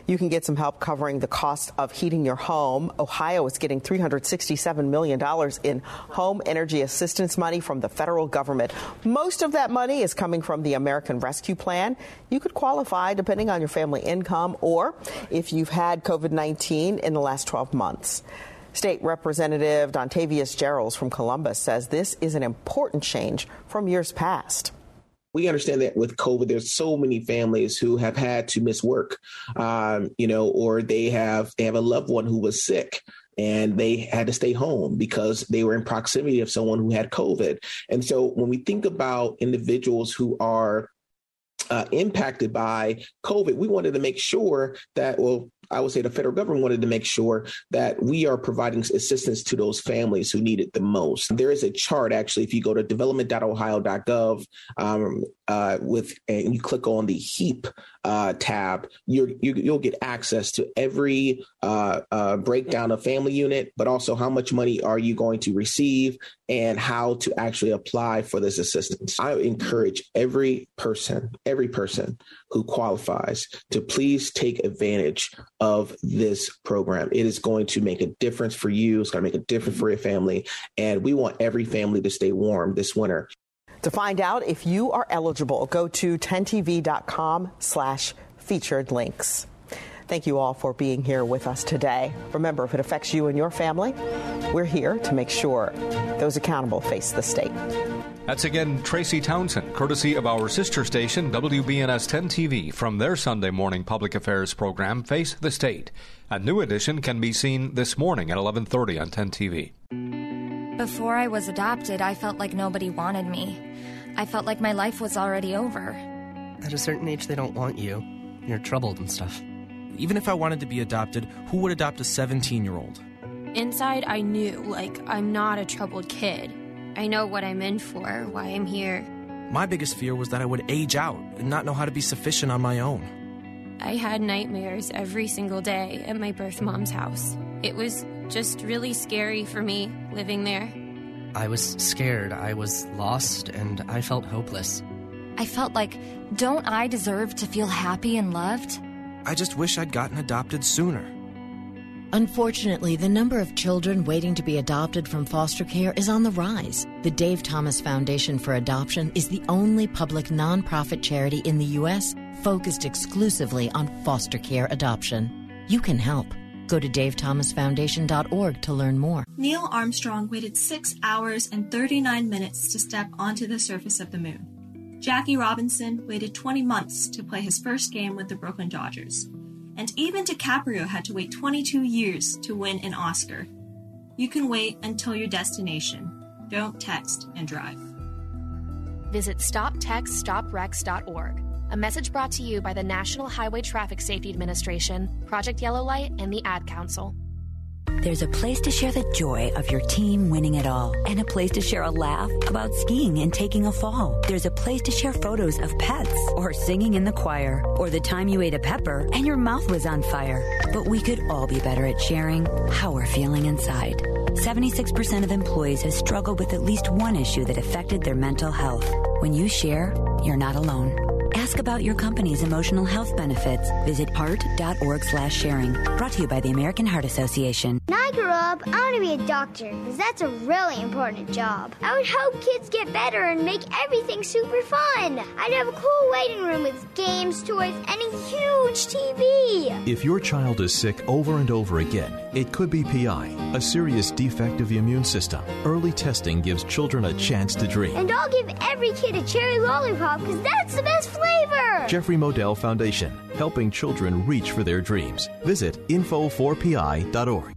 You can get some help covering the cost of heating your home. Ohio is getting $367 million in home energy assistance money from the federal government. Most of that money is coming from the American Rescue Plan. You could qualify depending on your family income or if you've had COVID 19 in the last 12 months. State Representative Dontavius Jarrells from Columbus says this is an important change from years past we understand that with COVID, there's so many families who have had to miss work, um, you know, or they have they have a loved one who was sick and they had to stay home because they were in proximity of someone who had COVID. And so when we think about individuals who are uh, impacted by COVID, we wanted to make sure that, well, I would say the federal government wanted to make sure that we are providing assistance to those families who need it the most. There is a chart actually, if you go to development.ohio.gov um, uh, with and you click on the HEAP uh, tab, you will get access to every uh, uh, breakdown of family unit, but also how much money are you going to receive and how to actually apply for this assistance. I encourage every person, every person who qualifies to please take advantage of this program. It is going to make a difference for you. It's going to make a difference for your family. And we want every family to stay warm this winter. To find out if you are eligible, go to 10tv.com slash featured links. Thank you all for being here with us today. Remember, if it affects you and your family, we're here to make sure those accountable face the state. That's again Tracy Townsend, courtesy of our sister station, WBNS 10 TV, from their Sunday morning public affairs program, Face the State. A new edition can be seen this morning at 11:30 on 10 TV. Before I was adopted, I felt like nobody wanted me. I felt like my life was already over. At a certain age, they don't want you. You're troubled and stuff. Even if I wanted to be adopted, who would adopt a 17 year old? Inside, I knew, like, I'm not a troubled kid. I know what I'm in for, why I'm here. My biggest fear was that I would age out and not know how to be sufficient on my own. I had nightmares every single day at my birth mom's house. It was just really scary for me living there. I was scared, I was lost, and I felt hopeless. I felt like, don't I deserve to feel happy and loved? I just wish I'd gotten adopted sooner. Unfortunately, the number of children waiting to be adopted from foster care is on the rise. The Dave Thomas Foundation for Adoption is the only public nonprofit charity in the U.S. focused exclusively on foster care adoption. You can help. Go to davethomasfoundation.org to learn more. Neil Armstrong waited 6 hours and 39 minutes to step onto the surface of the moon. Jackie Robinson waited 20 months to play his first game with the Brooklyn Dodgers and even DiCaprio had to wait 22 years to win an Oscar. You can wait until your destination. Don't text and drive. Visit StopTextStopWrecks.org. A message brought to you by the National Highway Traffic Safety Administration, Project Yellow Light, and the Ad Council. There's a place to share the joy of your team winning it all, and a place to share a laugh about skiing and taking a fall. There's a place to share photos of pets, or singing in the choir, or the time you ate a pepper and your mouth was on fire. But we could all be better at sharing how we're feeling inside. 76% of employees have struggled with at least one issue that affected their mental health. When you share, you're not alone. Ask about your company's emotional health benefits. Visit heart.org slash sharing. Brought to you by the American Heart Association. I grow up, I want to be a doctor because that's a really important job. I would help kids get better and make everything super fun. I'd have a cool waiting room with games, toys, and a huge TV. If your child is sick over and over again, it could be PI, a serious defect of the immune system. Early testing gives children a chance to dream. And I'll give every kid a cherry lollipop because that's the best flavor. Jeffrey Modell Foundation, helping children reach for their dreams. Visit info4pi.org.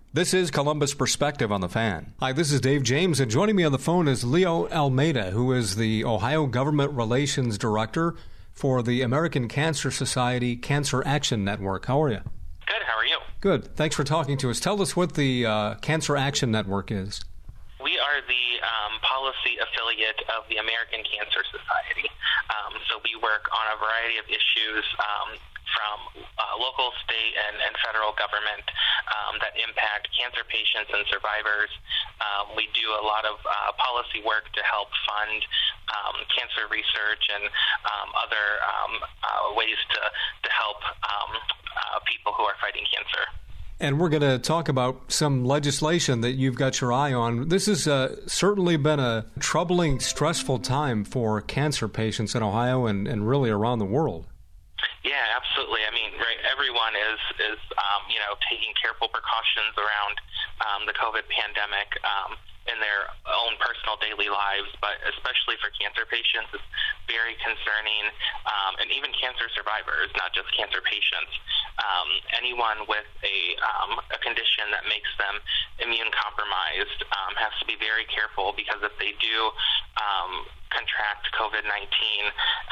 This is Columbus Perspective on the Fan. Hi, this is Dave James, and joining me on the phone is Leo Almeida, who is the Ohio Government Relations Director for the American Cancer Society Cancer Action Network. How are you? Good. How are you? Good. Thanks for talking to us. Tell us what the uh, Cancer Action Network is. We are the um, policy affiliate of the American Cancer Society. Um, so we work on a variety of issues um, from uh, local, state, and, and federal government um, that impact cancer patients and survivors. Um, we do a lot of uh, policy work to help fund um, cancer research and um, other um, uh, ways to, to help um, uh, people who are fighting cancer. And we're going to talk about some legislation that you've got your eye on. This has uh, certainly been a troubling, stressful time for cancer patients in Ohio and, and really around the world. Yeah, absolutely. I mean, right, everyone is is um, you know taking careful precautions around um, the COVID pandemic um, in their own personal daily lives, but especially for cancer patients, it's very concerning, um, and even cancer survivors, not just cancer patients. Um, anyone with a um, a condition that makes them immune compromised um, has to be very careful because if they do um, contract COVID 19,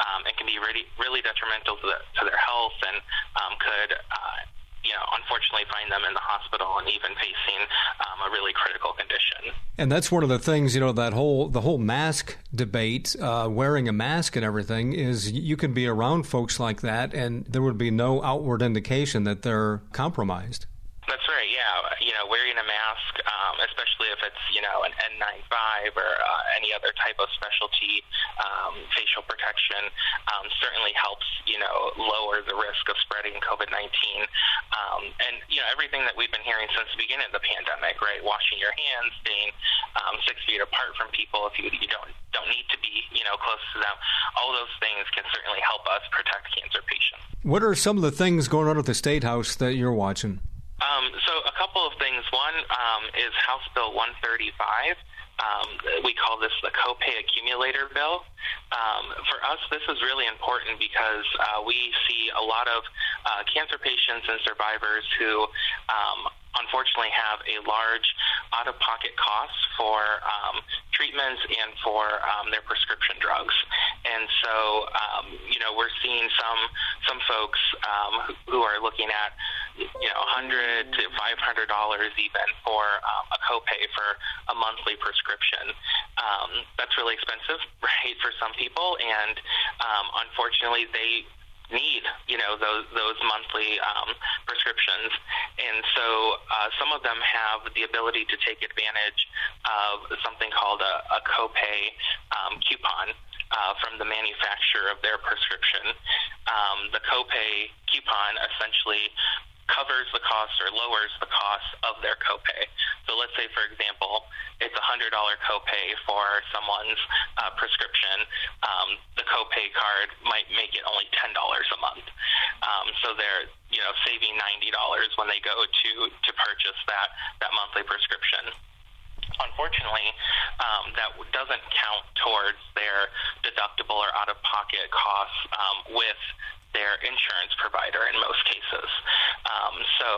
um, it can be really, really detrimental to, the, to their health and um, could. Uh, you know, unfortunately, find them in the hospital and even facing um, a really critical condition. And that's one of the things, you know, that whole the whole mask debate, uh, wearing a mask and everything, is you can be around folks like that, and there would be no outward indication that they're compromised. That's right. Yeah, you know, wearing a mask, um, especially if it's you know an N95 or uh, any other type of specialty um, facial protection, um, certainly helps you know lower the risk of spreading COVID-19. Um, and you know everything that we've been hearing since the beginning of the pandemic, right? Washing your hands, staying um, six feet apart from people if you, you don't don't need to be you know close to them. All those things can certainly help us protect cancer patients. What are some of the things going on at the state house that you're watching? Um, so a couple of things. One um, is House Bill 135. Um, we call this the copay accumulator bill. Um, for us, this is really important because uh, we see a lot of uh, cancer patients and survivors who um, unfortunately have a large out-of-pocket cost for um, treatments and for um, their prescription drugs. And so, um, you know, we're seeing some some folks um, who are looking at, you know, 100 to 500 dollars even for um, a copay for a monthly prescription. Um, that's really expensive, right, for some people, and um, unfortunately, they need you know those those monthly um, prescriptions, and so uh, some of them have the ability to take advantage of something called a, a copay um, coupon. Uh, from the manufacturer of their prescription. Um, the copay coupon essentially covers the cost or lowers the cost of their copay. So let's say, for example, it's a $100 copay for someone's uh, prescription. Um, the copay card might make it only $10 a month. Um, so they're you know saving $90 when they go to to purchase that that monthly prescription unfortunately, um, that doesn't count towards their deductible or out of pocket costs um, with their insurance provider in most cases. Um, so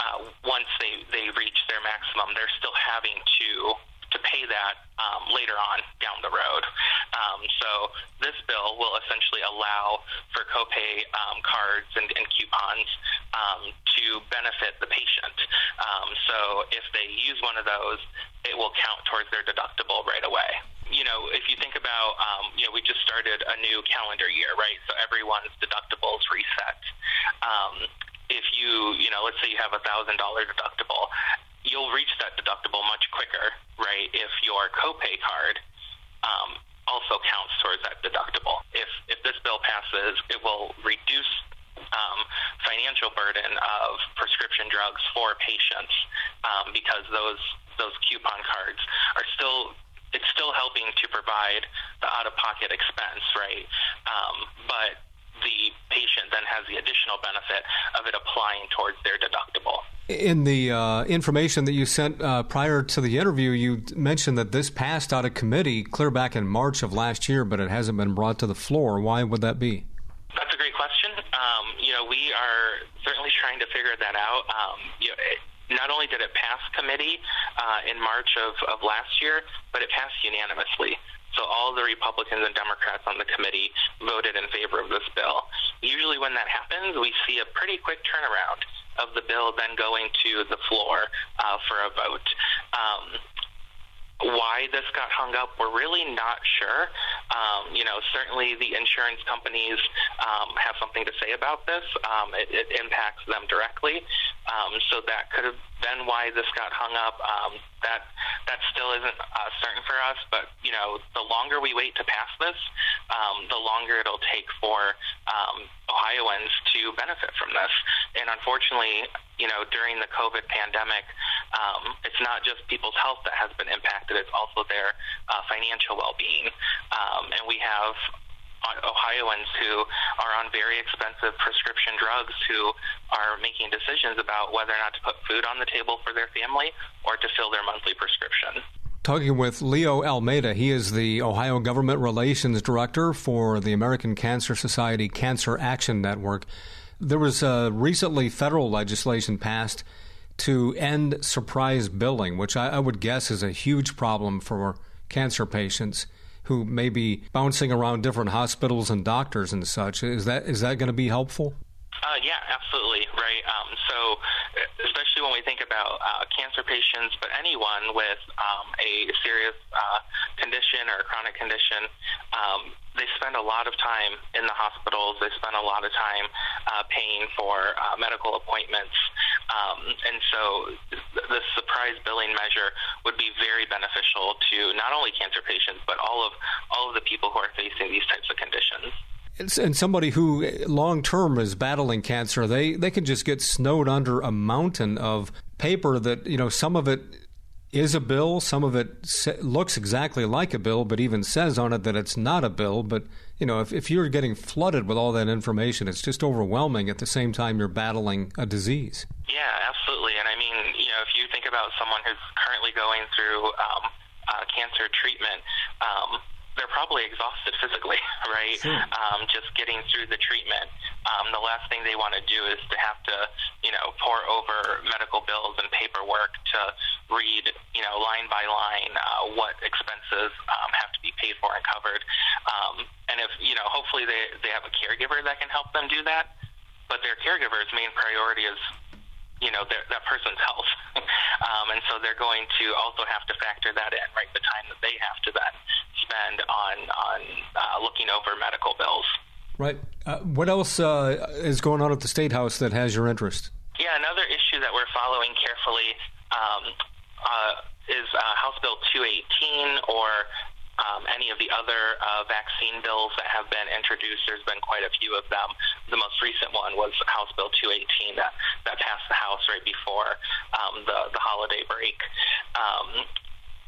uh, once they, they reach their maximum, they're still having to to pay that um, later on down the road. Um, so this bill will essentially allow for copay um, cards and, and coupons um, to benefit the patient. Um, so if they use one of those, it will count towards their deductible right away. You know, if you think about, um, you know, we just started a new calendar year, right? So everyone's deductibles reset. If you, you know, let's say you have a thousand dollar deductible, you'll reach that deductible much quicker, right? If your copay card um, also counts towards that deductible. If if this bill passes, it will reduce um, financial burden of prescription drugs for patients um, because those those coupon cards are still it's still helping to provide the out of pocket expense, right? Um, but the patient then has the additional benefit of it applying towards their deductible. In the uh, information that you sent uh, prior to the interview, you mentioned that this passed out of committee clear back in March of last year, but it hasn't been brought to the floor. Why would that be? That's a great question. Um, you know, we are certainly trying to figure that out. Um, you know, it, not only did it pass committee uh, in March of, of last year, but it passed unanimously. So all the Republicans and Democrats on the committee voted in favor of this bill. Usually, when that happens, we see a pretty quick turnaround of the bill then going to the floor uh, for a vote. Um, why this got hung up, we're really not sure. Um, you know, certainly the insurance companies um, have something to say about this. Um, it, it impacts them directly, um, so that could have been why this got hung up. Um, that that still isn't uh, certain for us, but you know, the longer we wait to pass this, um, the longer it'll take for um, Ohioans to benefit from this. And unfortunately, you know, during the COVID pandemic, um, it's not just people's health that has been impacted; it's also their uh, financial well-being. Um, and we have Ohioans who are on very expensive prescription drugs who are making decisions about whether or not to put food on the table for their family or to fill their monthly prescription. Talking with Leo Almeida, he is the Ohio Government Relations Director for the American Cancer Society Cancer Action Network. There was uh, recently federal legislation passed to end surprise billing, which I, I would guess is a huge problem for cancer patients who may be bouncing around different hospitals and doctors and such. Is that is that going to be helpful? Uh, yeah, absolutely, right. Um, so, especially when we think about uh, cancer patients, but anyone with um, a serious uh, condition or a chronic condition, um, they spend a lot of time in the hospitals. They spend a lot of time uh, paying for uh, medical appointments, um, and so the surprise billing measure would be very beneficial to not only cancer patients but all of all of the people who are facing these types of conditions and somebody who long term is battling cancer, they, they can just get snowed under a mountain of paper that, you know, some of it is a bill, some of it looks exactly like a bill, but even says on it that it's not a bill. But, you know, if, if you're getting flooded with all that information, it's just overwhelming at the same time you're battling a disease. Yeah, absolutely. And I mean, you know, if you think about someone who's currently going through um, uh, cancer treatment, um, they're probably exhausted physically, right? Sure. Um, just getting through the treatment. Um, the last thing they want to do is to have to, you know, pore over medical bills and paperwork to read, you know, line by line uh, what expenses um, have to be paid for and covered. Um, and if, you know, hopefully they, they have a caregiver that can help them do that. But their caregiver's main priority is you know their, that person's health, um, and so they're going to also have to factor that in, right? The time that they have to then spend on on uh, looking over medical bills. Right. Uh, what else uh, is going on at the state house that has your interest? Yeah, another issue that we're following carefully um, uh, is uh, House Bill 218 or um, any of the other uh, vaccine bills that have been introduced. There's been quite a few of them. The most recent one was House Bill 218 that, that passed the House right before um, the, the holiday break. Um,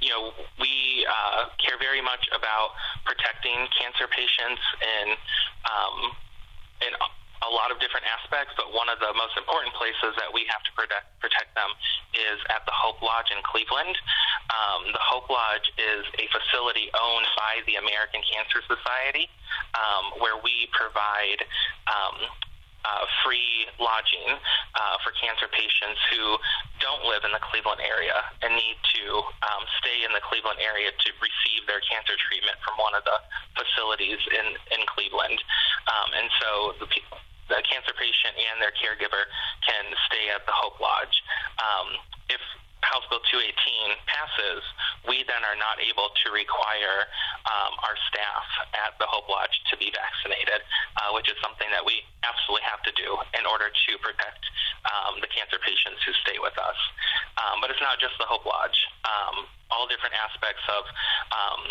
you know, we uh, care very much about protecting cancer patients and um, in a lot of different aspects, but one of the most important places that we have to protect, protect them is at the Hope Lodge in Cleveland. Um, the Hope Lodge is a facility owned by the American Cancer Society um, where we provide um, uh, free lodging uh, for cancer patients who don't live in the Cleveland area and need to um, stay in the Cleveland area to receive their cancer treatment from one of the facilities in, in Cleveland. Um, and so the the cancer patient and their caregiver can stay at the Hope Lodge. Um, if House Bill 218 passes, we then are not able to require um, our staff at the Hope Lodge to be vaccinated, uh, which is something that we absolutely have to do in order to protect um, the cancer patients who stay with us. Um, but it's not just the Hope Lodge. Um, all different aspects of um,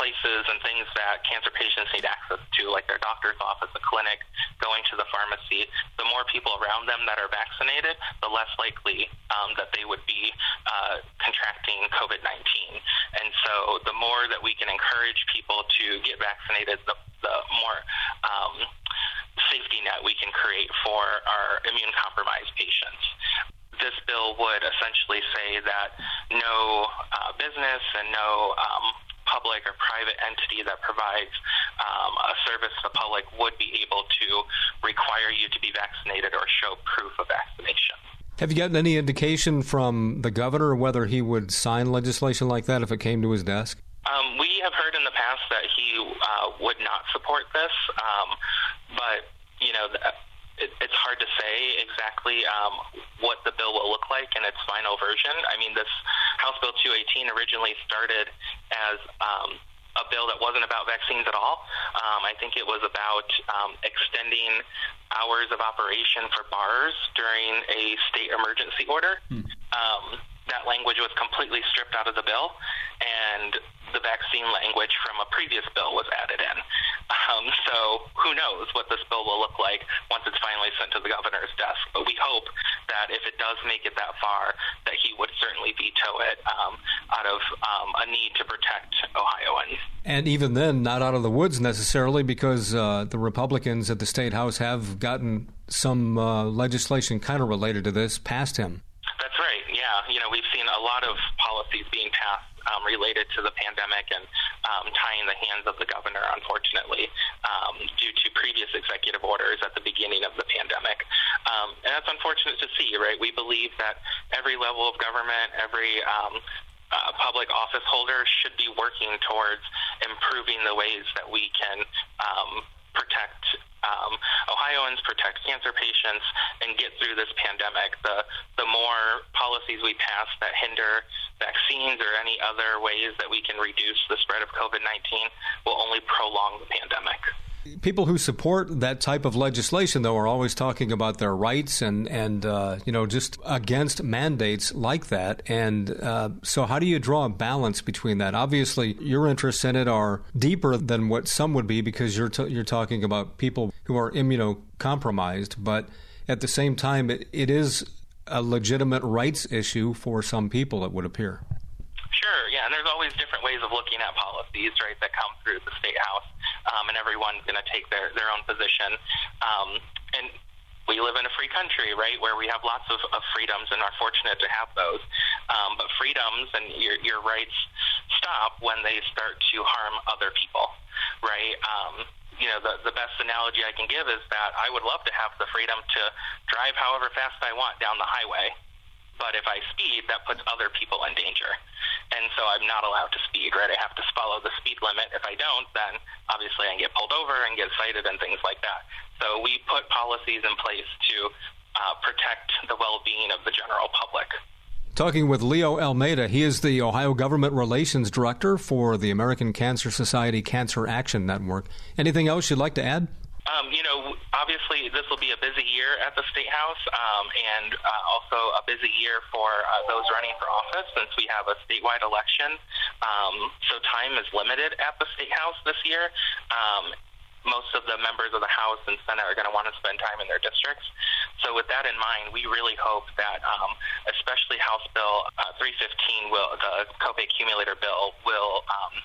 places and things that cancer patients need access to, like their doctor's office, a clinic, going to the pharmacy, the more people around them that are vaccinated, the less likely um, that they would be uh, contracting COVID 19. And so the more that we can encourage people to get vaccinated, the, the more um, safety net we can create for our immune compromised patients this bill would essentially say that no uh, business and no um, public or private entity that provides um, a service to the public would be able to require you to be vaccinated or show proof of vaccination. Have you gotten any indication from the governor whether he would sign legislation like that if it came to his desk? Um, we have heard in the past that he uh, would not support this, um, but you know, it, it's hard to say exactly um, what the bill will look like in its final version. I mean, this House Bill 218 originally started as um, a bill that wasn't about vaccines at all. Um, I think it was about um, extending hours of operation for bars during a state emergency order. Hmm. Um, that language was completely stripped out of the bill, and the vaccine language from a previous bill was added in. Um, so who knows what this bill will look like once it's finally sent to the governor's desk. But we hope that if it does make it that far, that he would certainly veto it um, out of um, a need to protect Ohioans. And even then, not out of the woods necessarily, because uh, the Republicans at the state house have gotten some uh, legislation kind of related to this past him. You know, we've seen a lot of policies being passed um, related to the pandemic and um, tying the hands of the governor, unfortunately, um, due to previous executive orders at the beginning of the pandemic. Um, and that's unfortunate to see, right? We believe that every level of government, every um, uh, public office holder should be working towards improving the ways that we can um, protect um, Ohioans, protect cancer patients, and get through this pandemic. The the more policies we pass that hinder vaccines or any other ways that we can reduce the spread of COVID nineteen will only prolong the pandemic. People who support that type of legislation, though, are always talking about their rights and and uh, you know just against mandates like that. And uh, so, how do you draw a balance between that? Obviously, your interests in it are deeper than what some would be because you're t- you're talking about people who are immunocompromised, but at the same time, it, it is a legitimate rights issue for some people. It would appear. Sure, yeah, and there's always different ways of looking at policies, right, that come through the state house, um, and everyone's going to take their their own position. Um, and we live in a free country, right, where we have lots of, of freedoms and are fortunate to have those. Um, but freedoms and your your rights stop when they start to harm other people, right? Um, you know, the, the best analogy I can give is that I would love to have the freedom to drive however fast I want down the highway but if I speed, that puts other people in danger. And so I'm not allowed to speed, right? I have to follow the speed limit. If I don't, then obviously I get pulled over and get cited and things like that. So we put policies in place to uh, protect the well being of the general public. Talking with Leo Almeida, he is the Ohio Government Relations Director for the American Cancer Society Cancer Action Network. Anything else you'd like to add? Um, you know, obviously this will be a busy year at the State House um, and uh, also a busy year for uh, those running for office since we have a statewide election. Um, so time is limited at the State House this year. Um, most of the members of the House and Senate are going to want to spend time in their districts. So, with that in mind, we really hope that, um, especially House Bill uh, 315, will the copay accumulator bill, will um,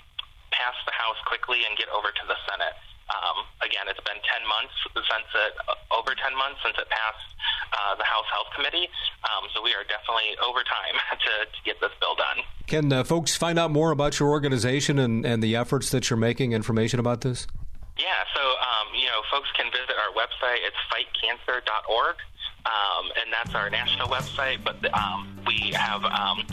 pass the House quickly and get over to the Senate. Um, again, it's been 10 months since it, over 10 months since it passed uh, the House Health Committee. Um, so we are definitely over time to, to get this bill done. Can uh, folks find out more about your organization and, and the efforts that you're making, information about this? Yeah, so um, you know, folks can visit our website. It's fightcancer.org. Um, and that's our national website, but um, we have um,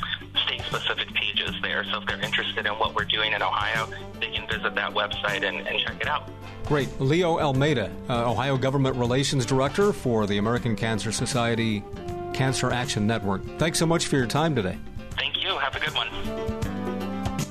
state-specific pages there. So if they're interested in what we're doing in Ohio, they can visit that website and, and check it out. Great. Leo Almeida, uh, Ohio Government Relations Director for the American Cancer Society Cancer Action Network. Thanks so much for your time today. Thank you. Have a good one.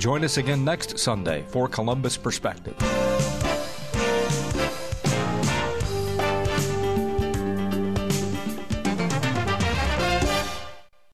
Join us again next Sunday for Columbus Perspective.